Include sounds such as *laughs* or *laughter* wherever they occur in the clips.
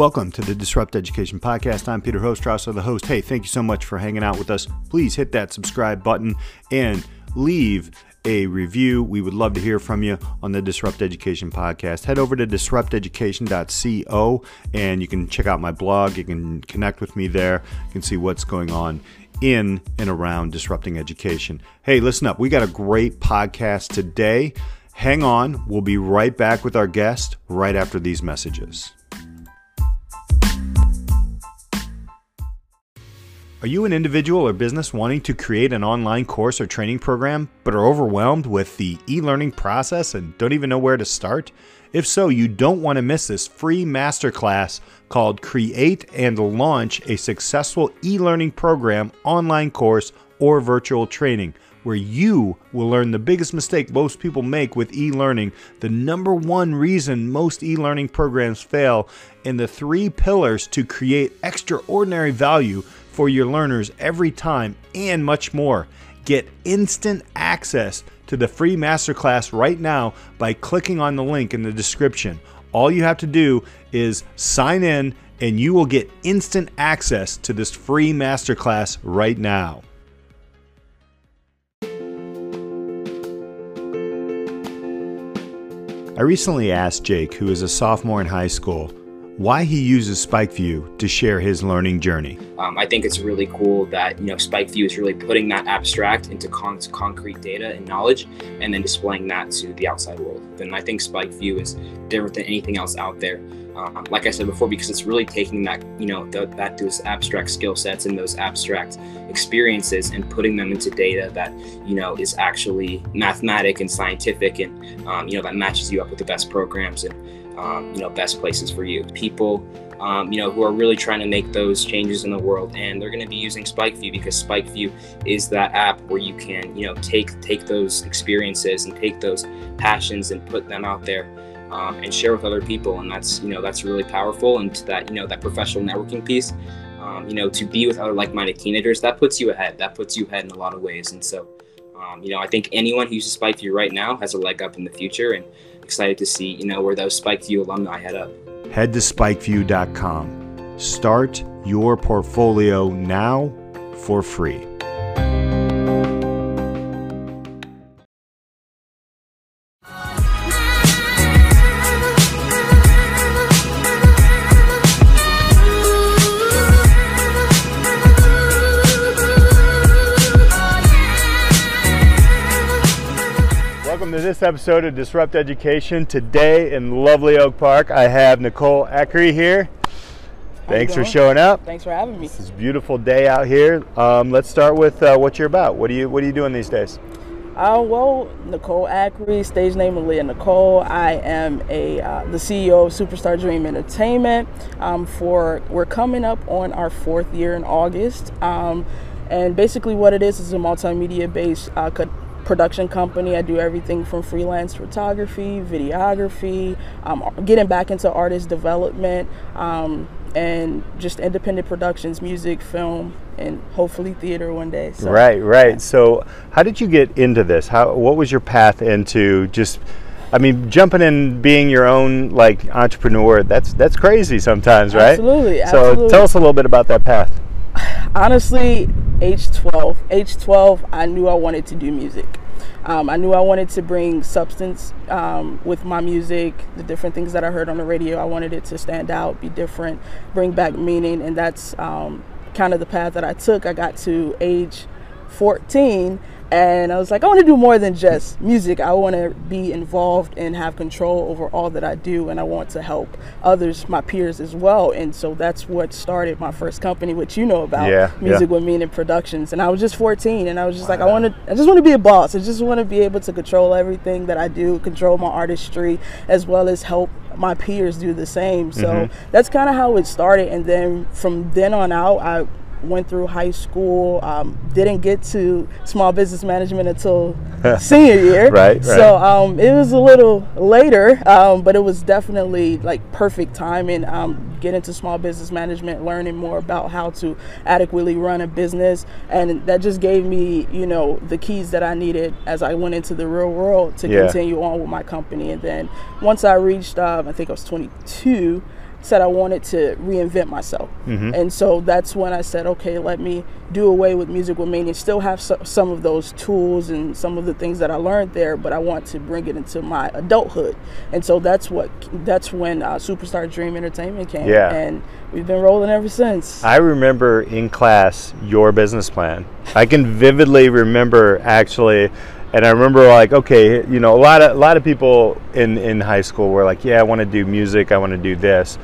Welcome to the Disrupt Education Podcast. I'm Peter Hostrasser, the host. Hey, thank you so much for hanging out with us. Please hit that subscribe button and leave a review. We would love to hear from you on the Disrupt Education podcast. Head over to disrupteducation.co and you can check out my blog. You can connect with me there. You can see what's going on in and around disrupting education. Hey, listen up. We got a great podcast today. Hang on. We'll be right back with our guest right after these messages. Are you an individual or business wanting to create an online course or training program, but are overwhelmed with the e learning process and don't even know where to start? If so, you don't want to miss this free masterclass called Create and Launch a Successful E Learning Program online course or virtual training, where you will learn the biggest mistake most people make with e learning, the number one reason most e learning programs fail, and the three pillars to create extraordinary value for your learners every time, and much more. Get instant access to the free masterclass right now by clicking on the link in the description. All you have to do is sign in, and you will get instant access to this free masterclass right now. I recently asked Jake, who is a sophomore in high school, why he uses SpikeView to share his learning journey. Um, I think it's really cool that you know SpikeView is really putting that abstract into con- concrete data and knowledge, and then displaying that to the outside world. And I think SpikeView is different than anything else out there. Um, like I said before, because it's really taking that you know the, that those abstract skill sets and those abstract experiences and putting them into data that you know is actually mathematic and scientific, and um, you know that matches you up with the best programs and um, you know best places for you. People um, you know who are really trying to make those changes in the world, and they're going to be using SpikeView because SpikeView is that app where you can you know take take those experiences and take those passions and put them out there. Um, and share with other people and that's you know that's really powerful and to that you know that professional networking piece um, you know to be with other like-minded teenagers that puts you ahead that puts you ahead in a lot of ways and so um, you know i think anyone who uses SpikeView right now has a leg up in the future and excited to see, you know, where those SpikeView alumni head up. Head to spikeview.com. Start your portfolio now for free. Welcome to this episode of Disrupt Education. Today in lovely Oak Park, I have Nicole Eckery here. Thanks for showing up. Thanks for having me. It's a beautiful day out here. Um, let's start with uh, what you're about. What are you What are you doing these days? Uh, well, Nicole Ackery, stage name Aaliyah Nicole. I am a uh, the CEO of Superstar Dream Entertainment. Um, for we're coming up on our fourth year in August. Um, and basically, what it is is a multimedia based uh, production company. I do everything from freelance photography, videography, um, getting back into artist development, um, and just independent productions, music, film, and hopefully theater one day. So, right, right. Yeah. So, how did you get into this? How what was your path into just I mean, jumping in, being your own like entrepreneur, that's that's crazy sometimes, right? Absolutely. So tell us a little bit about that path. Honestly, age 12, age 12, I knew I wanted to do music. Um, I knew I wanted to bring substance um, with my music, the different things that I heard on the radio. I wanted it to stand out, be different, bring back meaning, and that's um, kind of the path that I took. I got to age 14 and I was like, I want to do more than just music. I want to be involved and have control over all that I do, and I want to help others, my peers as well. And so that's what started my first company, which you know about, yeah, Music yeah. with Meaning Productions. And I was just 14, and I was just wow. like, I want to, I just want to be a boss. I just want to be able to control everything that I do, control my artistry, as well as help my peers do the same. So mm-hmm. that's kind of how it started. And then from then on out, I went through high school, um, didn't get to small business management until *laughs* senior year. Right, right. So um, it was a little later, um, but it was definitely like perfect timing. Um, get into small business management, learning more about how to adequately run a business, and that just gave me, you know, the keys that I needed as I went into the real world to yeah. continue on with my company. And then once I reached, uh, I think I was 22 said I wanted to reinvent myself. And so that's when I said, okay, let me do away with Music Meaning, still have so, some of those tools and some of the things that I learned there, but I want to bring it into my adulthood. And so that's what that's when uh, Superstar Dream Entertainment came. Yeah. And we've been rolling ever since. I remember in class your business plan. I can vividly remember actually, and I remember like, okay, you know, a lot of a lot of people in in high school were like, yeah, I want to do music, I want to do this.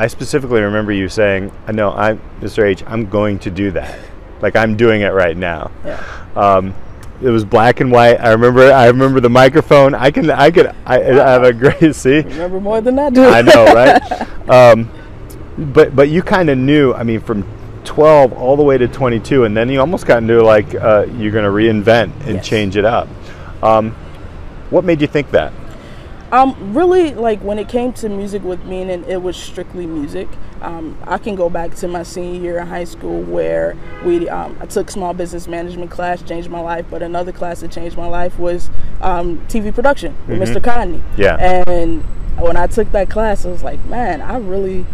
I specifically remember you saying, "No, I'm Mr. H. I'm going to do that. Like I'm doing it right now." yeah. Um, it was black and white. I remember. I remember the microphone. I can. I could. I, I have a great see. Remember more than I do. I know, right? *laughs* um, but but you kind of knew. I mean, from 12 all the way to 22, and then you almost got into like uh, you're going to reinvent and Yes. change it up. Um, what made you think that? Um, really, like when it came to music with meaning, it was strictly music. Um, I can go back to my senior year in high school where we um, I took small business management class, changed my life. But another class that changed my life was um, TV production with Mr. Cotney. Yeah. And when I took that class, I was like, man, I really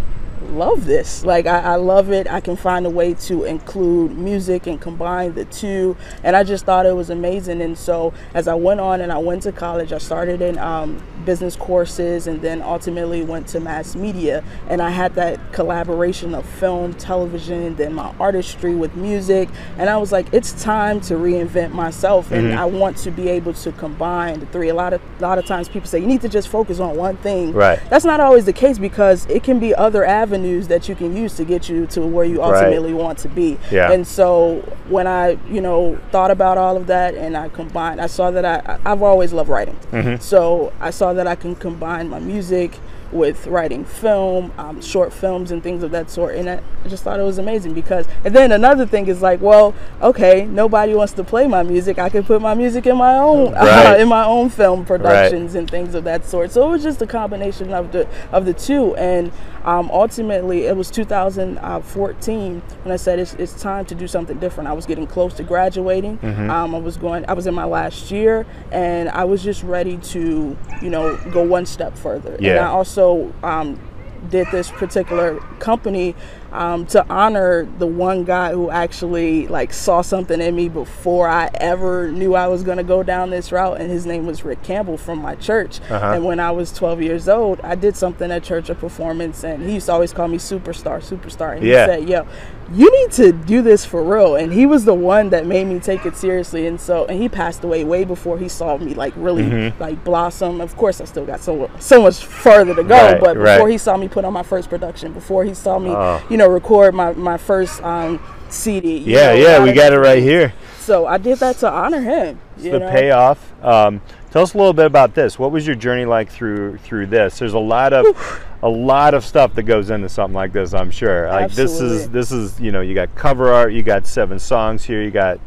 love this. Like I, I love it. I can find a way to include music and combine the two. And I just thought it was amazing. And so as I went on and I went to college, I started in um, business courses and then ultimately went to mass media. And I had that collaboration of film, television, and then my artistry with music. And I was like, it's time to reinvent myself. And I want to be able to combine the three. A lot of a lot of times people say you need to just focus on one thing. Right. That's not always the case because it can be other avenues that you can use to get you to where you Right. ultimately want to be. Yeah. And so when I, you know, thought about all of that and I combined, I saw that I, I've always loved writing. Mm-hmm. So I saw that I can combine my music with writing film, um, short films, and things of that sort. And I just thought it was amazing because, and then another thing is like, well, okay, nobody wants to play my music. I can put my music in my own, *laughs* Right. in my own film productions and things of that sort. So it was just a combination of the of the two. And um, ultimately, it was 2014 when I said it's, it's time to do something different. I was getting close to graduating. Mm-hmm. Um, I was going. I was in my last year, and I was just ready to, you know, go one step further. And Yeah. I also um, did this particular company um, to honor the one guy who actually like saw something in me before I ever knew I was going to go down this route, and his name was Rick Campbell from my church. Uh-huh. And when I was 12 years old, I did something at church, a performance, and he used to always call me superstar, superstar. And Yeah. he said, "Yo, you need to do this for real." And he was the one that made me take it seriously. And so, and he passed away way before he saw me like really Mm-hmm. like blossom. Of course, I still got so so much further to go, Right, but right. before he saw me put on my first production, before he saw me, Oh. you know, record my my first um, CD. Yeah, know, yeah, we got it right here. So I did that to honor him. you the know? payoff. Um, tell us a little bit about this. What was your journey like through through this? There's a lot of a lot of stuff that goes into something like this. I'm sure. Like this is this is you know you got cover art, you got seven songs here, you got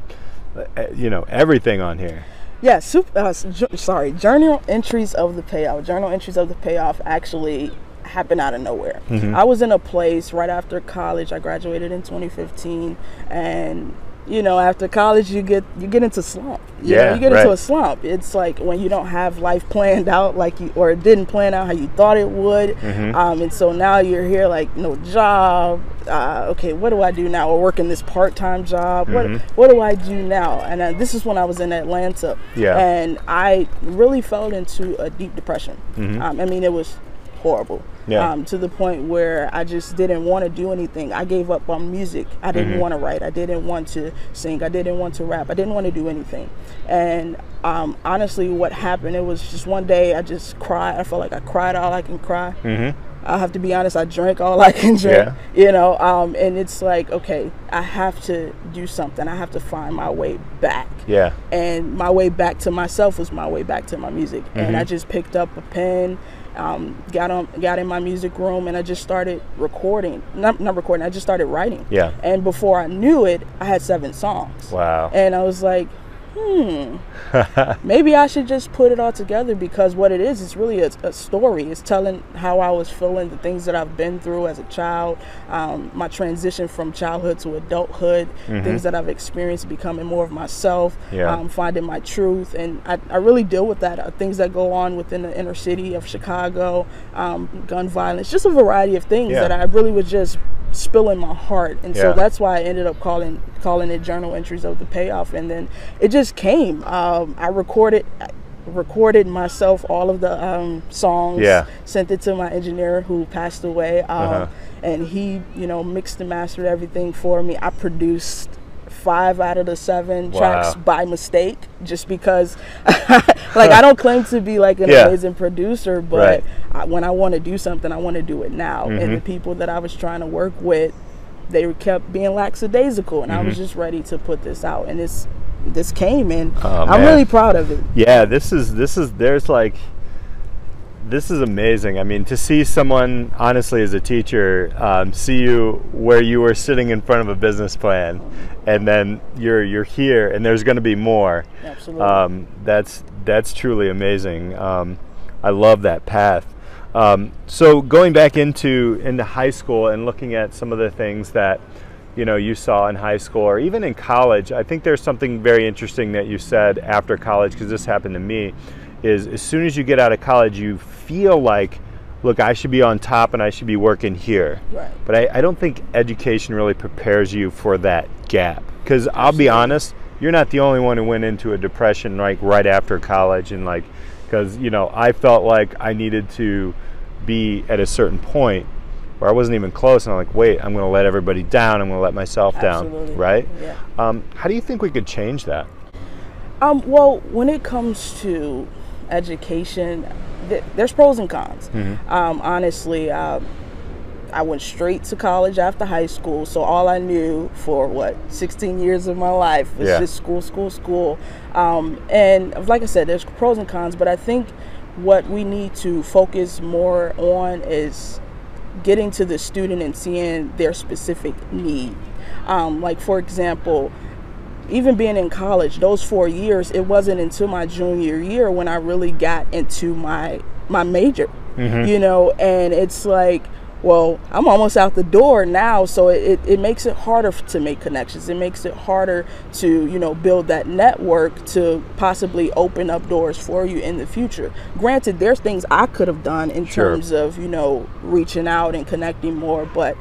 uh, you know everything on here. Yeah, super, uh, ju- sorry, journal entries of the payoff. Journal entries of the payoff actually happened out of nowhere. I was in a place right after college. I graduated in 2015, and you know, after college, you get you get into slump. You know, Yeah, you get into a slump. It's like when you don't have life planned out like you, or it didn't plan out how you thought it would. Mm-hmm. Um, and so now you're here like no job. Uh, okay, what do I do now? Or working this part-time job. Mm-hmm. What what do I do now? And uh, this is when I was in Atlanta. Yeah. And I really fell into a deep depression. Um, I mean, it was horrible. Mm-hmm. Yeah. Um, to the point where I just didn't want to do anything. I gave up on music. I didn't Mm-hmm. want to write. I didn't want to sing. I didn't want to rap. I didn't want to do anything. And um, honestly, what happened? It was just one day I just cried. I felt like I cried all I can cry. Mm-hmm. I have to be honest. I drank all I can drink. Yeah. You know, um, and it's like, okay, I have to do something. I have to find my way back Yeah. and my way back to myself was my way back to my music and Mm-hmm. i just picked up a pen um, got on got in my music room and i just started recording not, not recording i just started writing Yeah. and before i knew it i had seven songs Wow. and i was like hmm, *laughs* maybe I should just put it all together because what it is, it's really a, a, story. It's telling how I was feeling, the things that I've been through as a child, um, my transition from childhood to adulthood, mm-hmm. things that I've experienced becoming more of myself, yeah. um, finding my truth. And I, I really deal with that. Uh, things that go on within the inner city of Chicago, um, gun violence, just a variety of things yeah. that I really was just spilling my heart and yeah. so that's why i ended up calling calling it journal entries of the payoff and then it just came um, i recorded recorded myself all of the um, songs yeah. sent it to my engineer who passed away um, uh-huh. and he you know mixed and mastered everything for me i produced five out of the seven wow. tracks by mistake just because *laughs* like i don't claim to be like an yeah. amazing producer but right. I, when i want to do something i want to do it now mm-hmm. and the people that i was trying to work with they were kept being lackadaisical and mm-hmm. i was mm-hmm. just ready to put this out and it's this came and oh, i'm really proud of it yeah this is this is there's like this is amazing. I mean, to see someone, honestly, as a teacher, um, see you where you were sitting in front of a business plan, and then you're you're here, and there's going to be more. Absolutely. Um, that's that's truly amazing. Um, I love that path. Um, so going back into into high school and looking at some of the things that you know you saw in high school or even in college, I think there's something very interesting that you said after college because this happened to me is as soon as you get out of college, you feel like, look, I should be on top and I should be working here. Right. But I, I don't think education really prepares you for that gap. Because I'll be honest, you're not the only one who went into a depression like right after college and like, because you know I felt like I needed to be at a certain point where I wasn't even close, and I'm like, wait, I'm going to let everybody down. I'm going to let myself Absolutely. down, right? Yeah. Um, how do you think we could change that? Um, well, when it comes to education, th- there's pros and cons. Mm-hmm. Um, honestly, uh, I went straight to college after high school, so all I knew for what 16 years of my life was yeah. just school, school, school. Um, and like I said, there's pros and cons, but I think what we need to focus more on is getting to the student and seeing their specific need. Um, like for example, even being in college, those four years, it wasn't until my junior year when I really got into my my major. Mm-hmm. You know, and it's like, well, I'm almost out the door now, so it, it makes it harder to make connections. It makes it harder to, you know, build that network to possibly open up doors for you in the future. Granted, there's things I could have done in sure. terms of, you know, reaching out and connecting more, but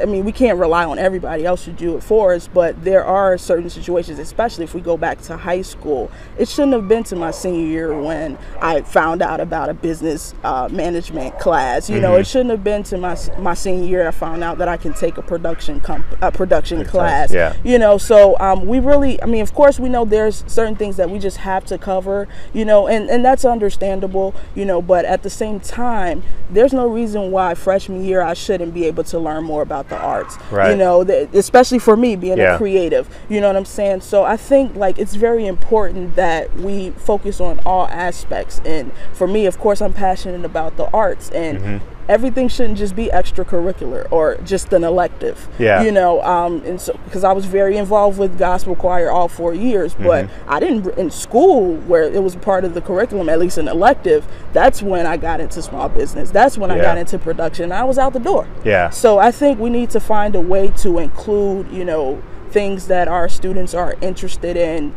I mean, we can't rely on everybody else to do it for us, but there are certain situations, especially if we go back to high school. It shouldn't have been to my senior year when I found out about a business uh, management class. You mm-hmm. know, it shouldn't have been to my my senior year I found out that I can take a production comp- a production class. Yeah. You know, so um, we really, I mean, of course, we know there's certain things that we just have to cover. You know, and and that's understandable. You know, but at the same time, there's no reason why freshman year I shouldn't be able to learn more about the arts. Right. You know, the, especially for me being yeah. a creative. You know what I'm saying? So I think like it's very important that we focus on all aspects. And for me, of course, I'm passionate about the arts and. Mm-hmm everything shouldn't just be extracurricular or just an elective. Yeah. You know, um, and so because I was very involved with gospel choir all four years, but mm-hmm. I didn't in school where it was part of the curriculum, at least an elective. That's when I got into small business. That's when yeah. I got into production. I was out the door. Yeah. So I think we need to find a way to include, you know, things that our students are interested in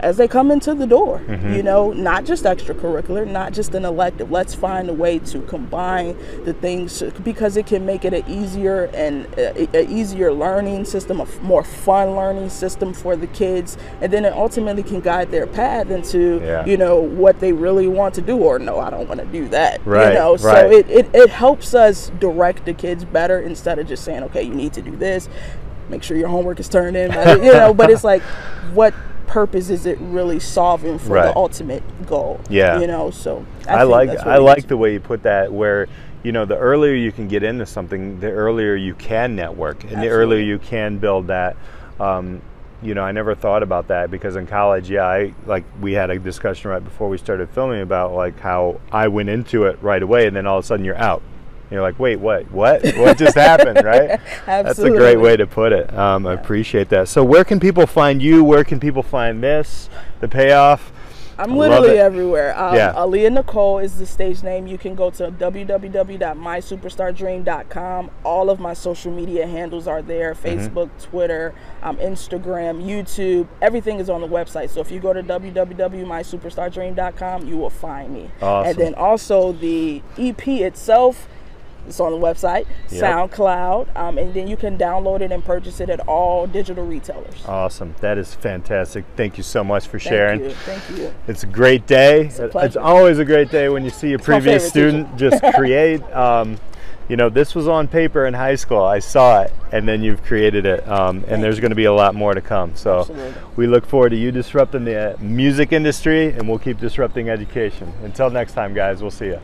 as they come into the door. Mm-hmm. You know, not just extracurricular, not just an elective. Let's find a way to combine the things because it can make it an easier and an easier learning system, a more fun learning system for the kids, and then it ultimately can guide their path into yeah. you know what they really want to do or no, I don't want to do that. Right. You know, right. so it, it it helps us direct the kids better instead of just saying, okay, you need to do this. Make sure your homework is turned in. you know, but it's like what purpose is it really solving for right. the ultimate goal? Yeah, you know. So I, I like I like the way you put that. Where you know, the earlier you can get into something, the earlier you can network, and Absolutely. the earlier you can build that. Um, you know, I never thought about that because in college, yeah, I like we had a discussion right before we started filming about like how I went into it right away, and then all of a sudden you're out. You're like, wait, what? What? What just happened? Right? *laughs* That's a great way to put it. Um, I appreciate that. So, where can people find you? Where can people find this? The payoff. I'm I literally everywhere. Um, Yeah. Aaliyah Nicole is the stage name. You can go to www.mysuperstardream.com. All of my social media handles are there Mm-hmm. Facebook, Twitter, um, Instagram, YouTube. Everything is on the website. So if you go to www.mysuperstardream.com, you will find me. Awesome. And then also the EP itself. It's on the website, Yep. SoundCloud, um, and then you can download it and purchase it at all digital retailers. Awesome. That is fantastic. Thank you so much for Thank sharing. you. Thank you. It's a great day. It's, a pleasure. always a great day when you see a previous student just *laughs* create. Um, you know, this was on paper in high school. I saw it, and then you've created it, um, and there's going to be a lot more to come. So Absolutely. we look forward to you disrupting the uh, music industry, and we'll keep disrupting education. Until next time, guys, we'll see you.